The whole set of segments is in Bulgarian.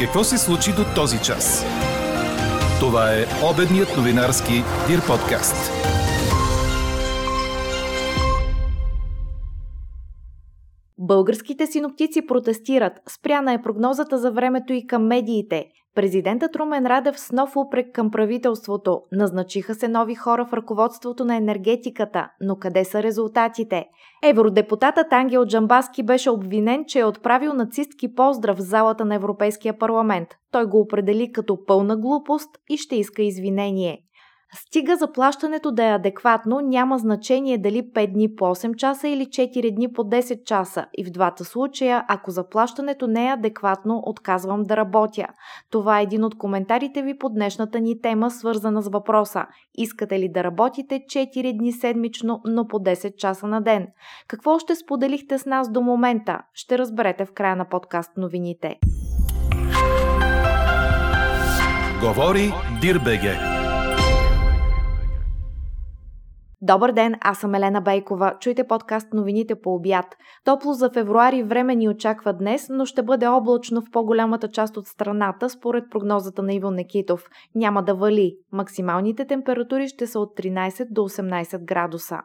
Какво се случи до този час? Това е обедният новинарски Дир подкаст. Българските синоптици протестират. Спряна е прогнозата за времето и към медиите. Президентът Румен Радев с нов упрек към правителството. Назначиха се нови хора в ръководството на енергетиката, но къде са резултатите? Евродепутатът Ангел Джамбаски беше обвинен, че е отправил нацистки поздрав в залата на Европейския парламент. Той го определи като пълна глупост и ще иска извинение. Стига заплащането да е адекватно, няма значение дали 5 дни по 8 часа или 4 дни по 10 часа. И в двата случая, ако заплащането не е адекватно, отказвам да работя. Това е един от коментарите ви по днешната ни тема, свързана с въпроса. Искате ли да работите 4 дни седмично, но по 10 часа на ден? Какво ще споделихте с нас до момента? Ще разберете в края на подкаст новините. Говори Дирбеге. Добър ден, аз съм Елена Бейкова. Чуйте подкаст новините по обяд. Топло за февруари време ни очаква днес, но ще бъде облачно в по-голямата част от страната, според прогнозата на Иво Некитов. Няма да вали. Максималните температури ще са от 13 до 18 градуса.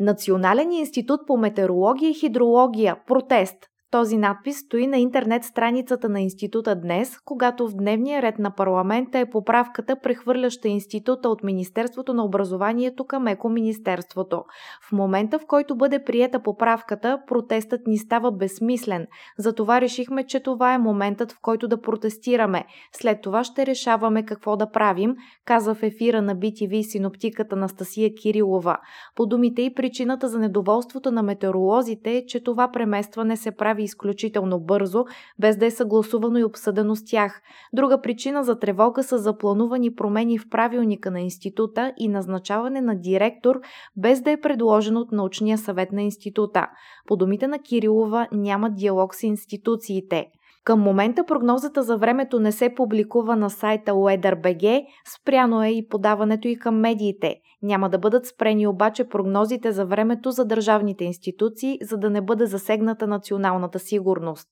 Национален институт по метеорология и хидрология. Протест. Този надпис стои на интернет страницата на института днес, когато в дневния ред на парламента е поправката, прехвърляща института от Министерството на образованието към Еко-министерството. В момента, в който бъде приета поправката, протестът ни става безсмислен. Затова решихме, че това е моментът, в който да протестираме. След това ще решаваме какво да правим, каза в ефира на BTV синоптиката Настасия Кирилова. По думите и причината за недоволството на метеоролозите е, че това преместване се прави прави изключително бързо, без да е съгласувано и обсъдено с тях. Друга причина за тревога са запланувани промени в правилника на института и назначаване на директор, без да е предложено от научния съвет на института. По думите на Кирилова няма диалог с институциите. Към момента прогнозата за времето не се публикува на сайта WeatherBG, спряно е и подаването и към медиите. Няма да бъдат спрени обаче прогнозите за времето за държавните институции, за да не бъде засегната националната сигурност.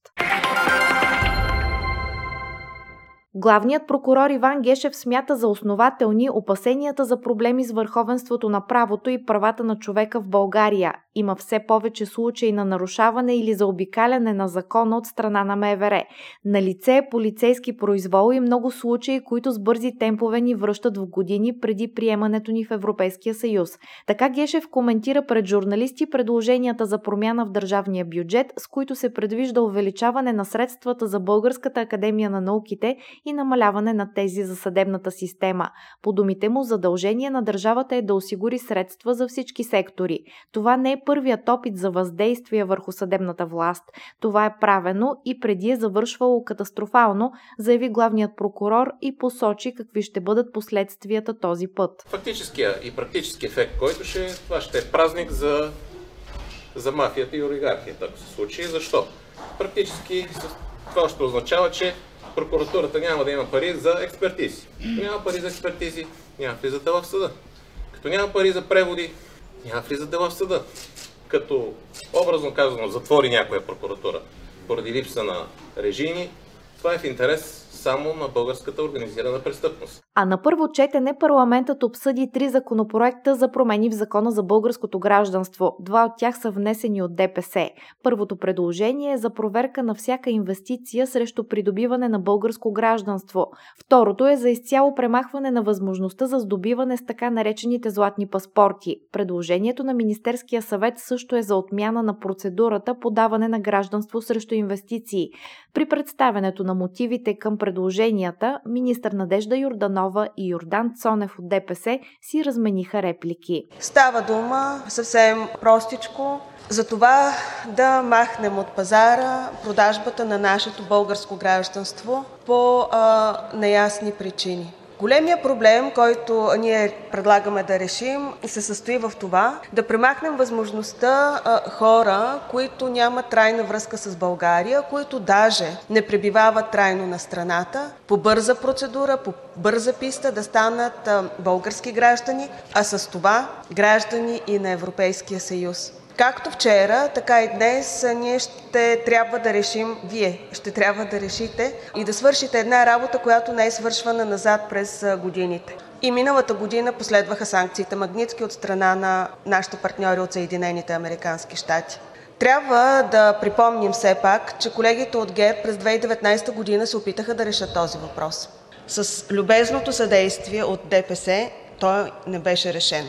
Главният прокурор Иван Гешев смята за основателни опасенията за проблеми с върховенството на правото и правата на човека в България. Има все повече случаи на нарушаване или заобикаляне на закона от страна на МВР. На лице е полицейски произвол и много случаи, които с бързи темпове ни връщат в години преди приемането ни в Европейския съюз. Така Гешев коментира пред журналисти предложенията за промяна в държавния бюджет, с които се предвижда увеличаване на средствата за Българската академия на науките и намаляване на тези за съдебната система. По думите му, задължение на държавата е да осигури средства за всички сектори. Това не е първият опит за въздействие върху съдебната власт. Това е правено и преди е завършвало катастрофално, заяви главният прокурор и посочи какви ще бъдат последствията този път. Фактическия и практически ефект, който ще е, това ще е празник за, за мафията и олигархията, ако се случи. Защо? Практически това ще означава, че прокуратурата няма да има пари за експертизи. Няма пари за експертизи, няма влиза дела в съда. Като няма пари за преводи, няма влиза дела в съда. Като, образно казано, затвори някоя прокуратура поради липса на режими, това е в интерес само на българската организирана престъпност. А на първо четене парламентът обсъди три законопроекта за промени в закона за българското гражданство. Два от тях са внесени от ДПС. Първото предложение е за проверка на всяка инвестиция срещу придобиване на българско гражданство. Второто е за изцяло премахване на възможността за здобиване с така наречените златни паспорти. Предложението на Министерския съвет също е за отмяна на процедурата подаване на гражданство срещу инвестиции. При представянето на мотивите към предложенията, министър Надежда Юрданова и Йордан Цонев от ДПС си размениха реплики. Става дума съвсем простичко за това да махнем от пазара продажбата на нашето българско гражданство по а, неясни причини. Големия проблем, който ние предлагаме да решим, се състои в това да премахнем възможността хора, които нямат трайна връзка с България, които даже не пребивават трайно на страната, по бърза процедура, по бърза писта да станат български граждани, а с това граждани и на Европейския съюз. Както вчера, така и днес ние ще трябва да решим, Вие ще трябва да решите и да свършите една работа, която не е свършвана назад през годините. И миналата година последваха санкциите „Магнитски“ от страна на нашите партньори от Съединените американски щати. Трябва да припомним все пак, че колегите от ГЕРБ през 2019 г. се опитаха да решат този въпрос. С любезното съдействие от ДПС той не беше решен.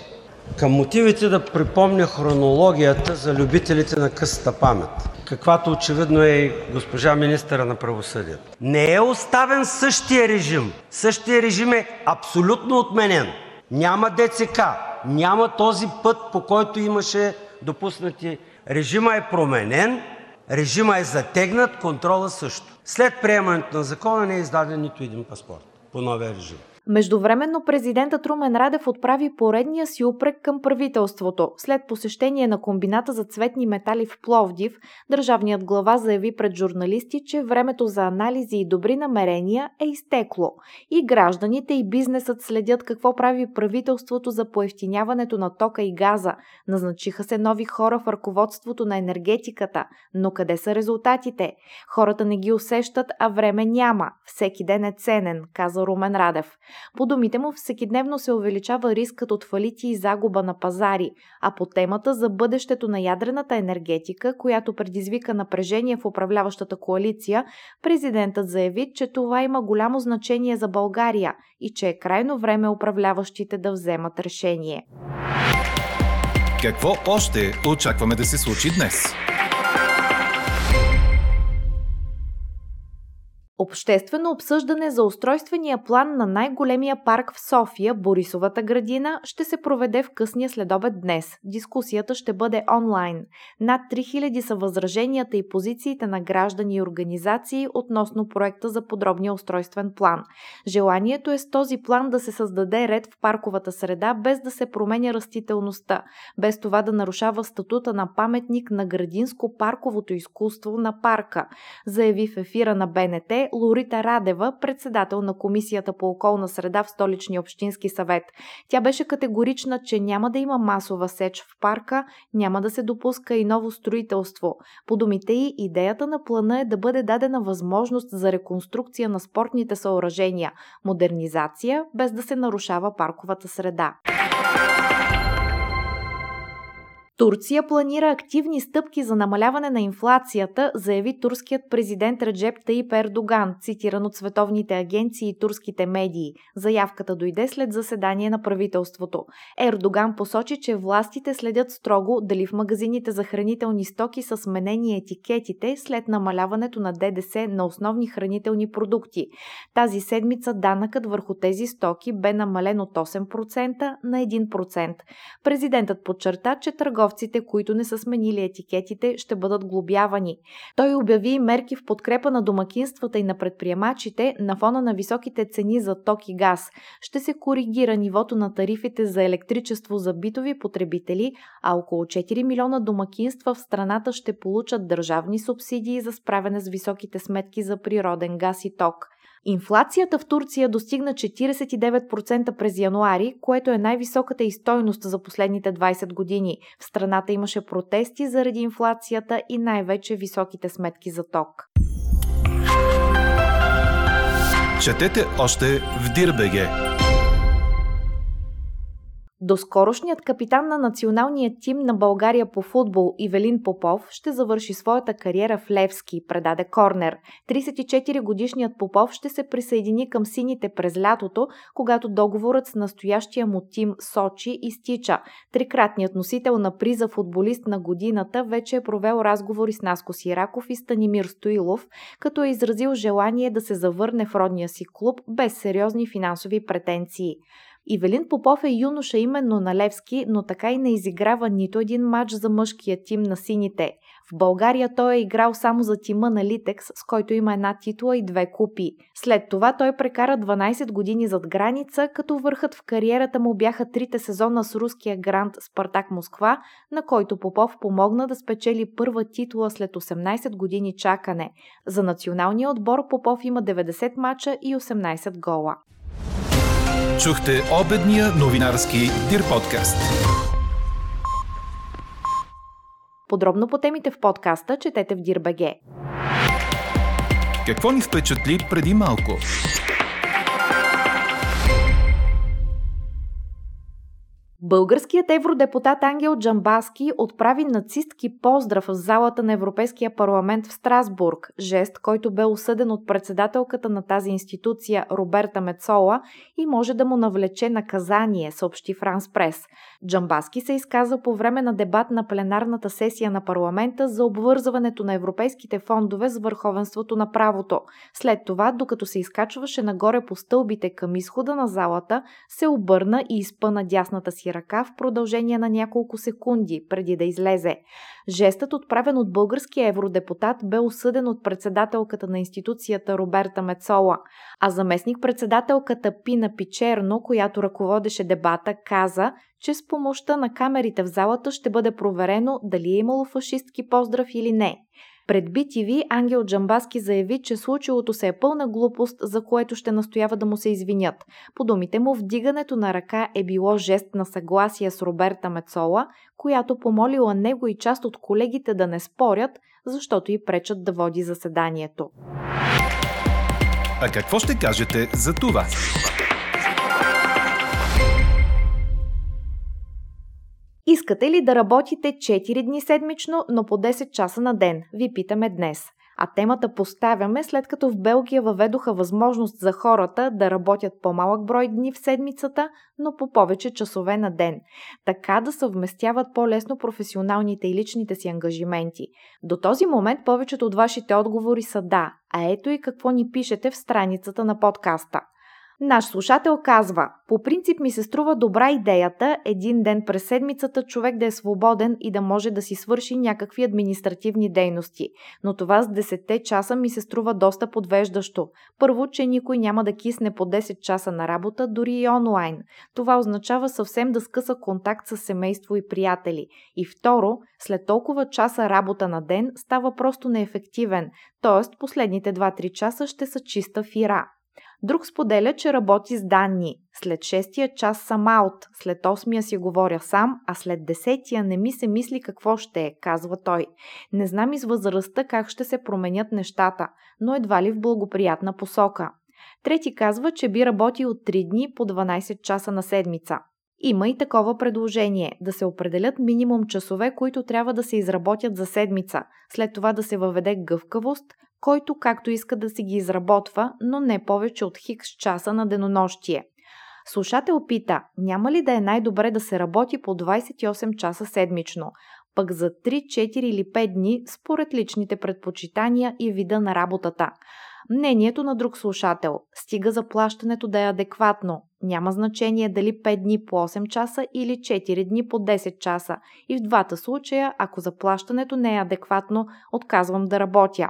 Към мотивите да припомня хронологията за любителите на късата памет, каквато очевидно е и госпожа министъра на правосъдието. Не е оставен същия режим. Същия режим е абсолютно отменен. Няма ДЦК, няма този път, по който имаше допуснати. Режимът е променен, режимът е затегнат, контрола също. След приемането на закона не е издаден нито един паспорт по новия режим. Междувременно президентът Румен Радев отправи поредния си упрек към правителството. След посещение на комбината за цветни метали в Пловдив, държавният глава заяви пред журналисти, че времето за анализи и добри намерения е изтекло. И гражданите и бизнесът следят какво прави правителството за поевтиняването на тока и газа. Назначиха се нови хора в ръководството на енергетиката. Но къде са резултатите? Хората не ги усещат, а време няма. Всеки ден е ценен, каза Румен Радев. По думите му, всекидневно се увеличава рискът от фалити и загуба на пазари, а по темата за бъдещето на ядрената енергетика, която предизвика напрежение в управляващата коалиция, президентът заяви, че това има голямо значение за България и че е крайно време управляващите да вземат решение. Какво още очакваме да се случи днес? Обществено обсъждане за устройствения план на най-големия парк в София, Борисовата градина, ще се проведе в късния следобед днес. Дискусията ще бъде онлайн. Над 3000 са възраженията и позициите на граждани и организации относно проекта за подробния устройствен план. Желанието е с този план да се създаде ред в парковата среда, без да се променя растителността, без това да нарушава статута на паметник на градинско-парковото изкуство на парка, заяви в ефира на БНТ Лорита Радева, председател на Комисията по околна среда в Столичния общински съвет. Тя беше категорична, че няма да има масова сеч в парка, няма да се допуска и ново строителство. По думите й, идеята на плана е да бъде дадена възможност за реконструкция на спортните съоръжения, модернизация, без да се нарушава парковата среда. Турция планира активни стъпки за намаляване на инфлацията, заяви турският президент Реджеп Таип Ердоган, цитиран от световните агенции и турските медии. Заявката дойде след заседание на правителството. Ердоган посочи, че властите следят строго дали в магазините за хранителни стоки са сменени етикетите след намаляването на ДДС на основни хранителни продукти. Тази седмица данъкът върху тези стоки бе намален от 8% на 1%. Президентът подчерта, че търговците търговците, които не са сменили етикетите, ще бъдат глобявани. Той обяви мерки в подкрепа на домакинствата и на предприемачите на фона на високите цени за ток и газ. Ще се коригира нивото на тарифите за електричество за битови потребители, а около 4 милиона домакинства в страната ще получат държавни субсидии за справяне с високите сметки за природен газ и ток. Инфлацията в Турция достигна 49% през януари, което е най-високата и стойност за последните 20 години. В страната имаше протести заради инфлацията и най-вече високите сметки за ток. Четете още в Дирбеге! Доскорошният капитан на националния тим на България по футбол Ивелин Попов ще завърши своята кариера в Левски, предаде Корнер. 34-годишният Попов ще се присъедини към сините през лятото, когато договорът с настоящия му тим Сочи изтича. Трикратният носител на приза футболист на годината вече е провел разговори с Наско Сираков и Станимир Стоилов, като е изразил желание да се завърне в родния си клуб без сериозни финансови претенции. Ивелин Попов е юноша именно на Левски, но така и не изиграва нито един матч за мъжкия тим на сините. В България той е играл само за тима на Литекс, с който има една титла и две купи. След това той прекара 12 години зад граница, като върхът в кариерата му бяха трите сезона с руския грант Спартак Москва, на който Попов помогна да спечели първа титла след 18 години чакане. За националния отбор Попов има 90 мача и 18 гола. Чухте обедния новинарски Дир подкаст. Подробно по темите в подкаста четете в Дирбеге. Какво ни впечатли преди малко? Българският евродепутат Ангел Джамбаски отправи нацистки поздрав в залата на Европейския парламент в Страсбург, жест, който бе осъден от председателката на тази институция Роберта Мецола и може да му навлече наказание, съобщи Франс Прес. Джамбаски се изказа по време на дебат на пленарната сесия на парламента за обвързването на европейските фондове с върховенството на правото. След това, докато се изкачваше нагоре по стълбите към изхода на залата, се обърна и изпъна дясната си ръка в продължение на няколко секунди преди да излезе. Жестът, отправен от българския евродепутат, бе осъден от председателката на институцията Роберта Мецола, а заместник-председателката Пина Пичерно, която ръководеше дебата, каза, че с помощта на камерите в залата ще бъде проверено дали е имало фашистки поздрав или не. Пред BTV Ангел Джамбаски заяви, че случилото се е пълна глупост, за което ще настоява да му се извинят. По думите му, вдигането на ръка е било жест на съгласие с Роберта Мецола, която помолила него и част от колегите да не спорят, защото и пречат да води заседанието. А какво ще кажете за това? Искате ли да работите 4 дни седмично, но по 10 часа на ден? Ви питаме днес. А темата поставяме след като в Белгия въведоха възможност за хората да работят по-малък брой дни в седмицата, но по повече часове на ден. Така да съвместяват по-лесно професионалните и личните си ангажименти. До този момент повечето от вашите отговори са да, а ето и какво ни пишете в страницата на подкаста – Наш слушател казва, по принцип ми се струва добра идеята един ден през седмицата човек да е свободен и да може да си свърши някакви административни дейности, но това с 10 часа ми се струва доста подвеждащо. Първо, че никой няма да кисне по 10 часа на работа, дори и онлайн. Това означава съвсем да скъса контакт с семейство и приятели. И второ, след толкова часа работа на ден става просто неефективен, т.е. последните 2-3 часа ще са чиста фира. Друг споделя, че работи с данни. След шестия час съм аут, след осмия си говоря сам, а след десетия не ми се мисли какво ще е, казва той. Не знам из възрастта как ще се променят нещата, но едва ли в благоприятна посока. Трети казва, че би работил 3 дни по 12 часа на седмица. Има и такова предложение да се определят минимум часове, които трябва да се изработят за седмица, след това да се въведе гъвкавост, който както иска да си ги изработва, но не повече от хикс часа на денонощие. Слушател пита, няма ли да е най-добре да се работи по 28 часа седмично, пък за 3, 4 или 5 дни според личните предпочитания и вида на работата. Мнението на друг слушател стига заплащането да е адекватно. Няма значение дали 5 дни по 8 часа или 4 дни по 10 часа. И в двата случая, ако заплащането не е адекватно, отказвам да работя.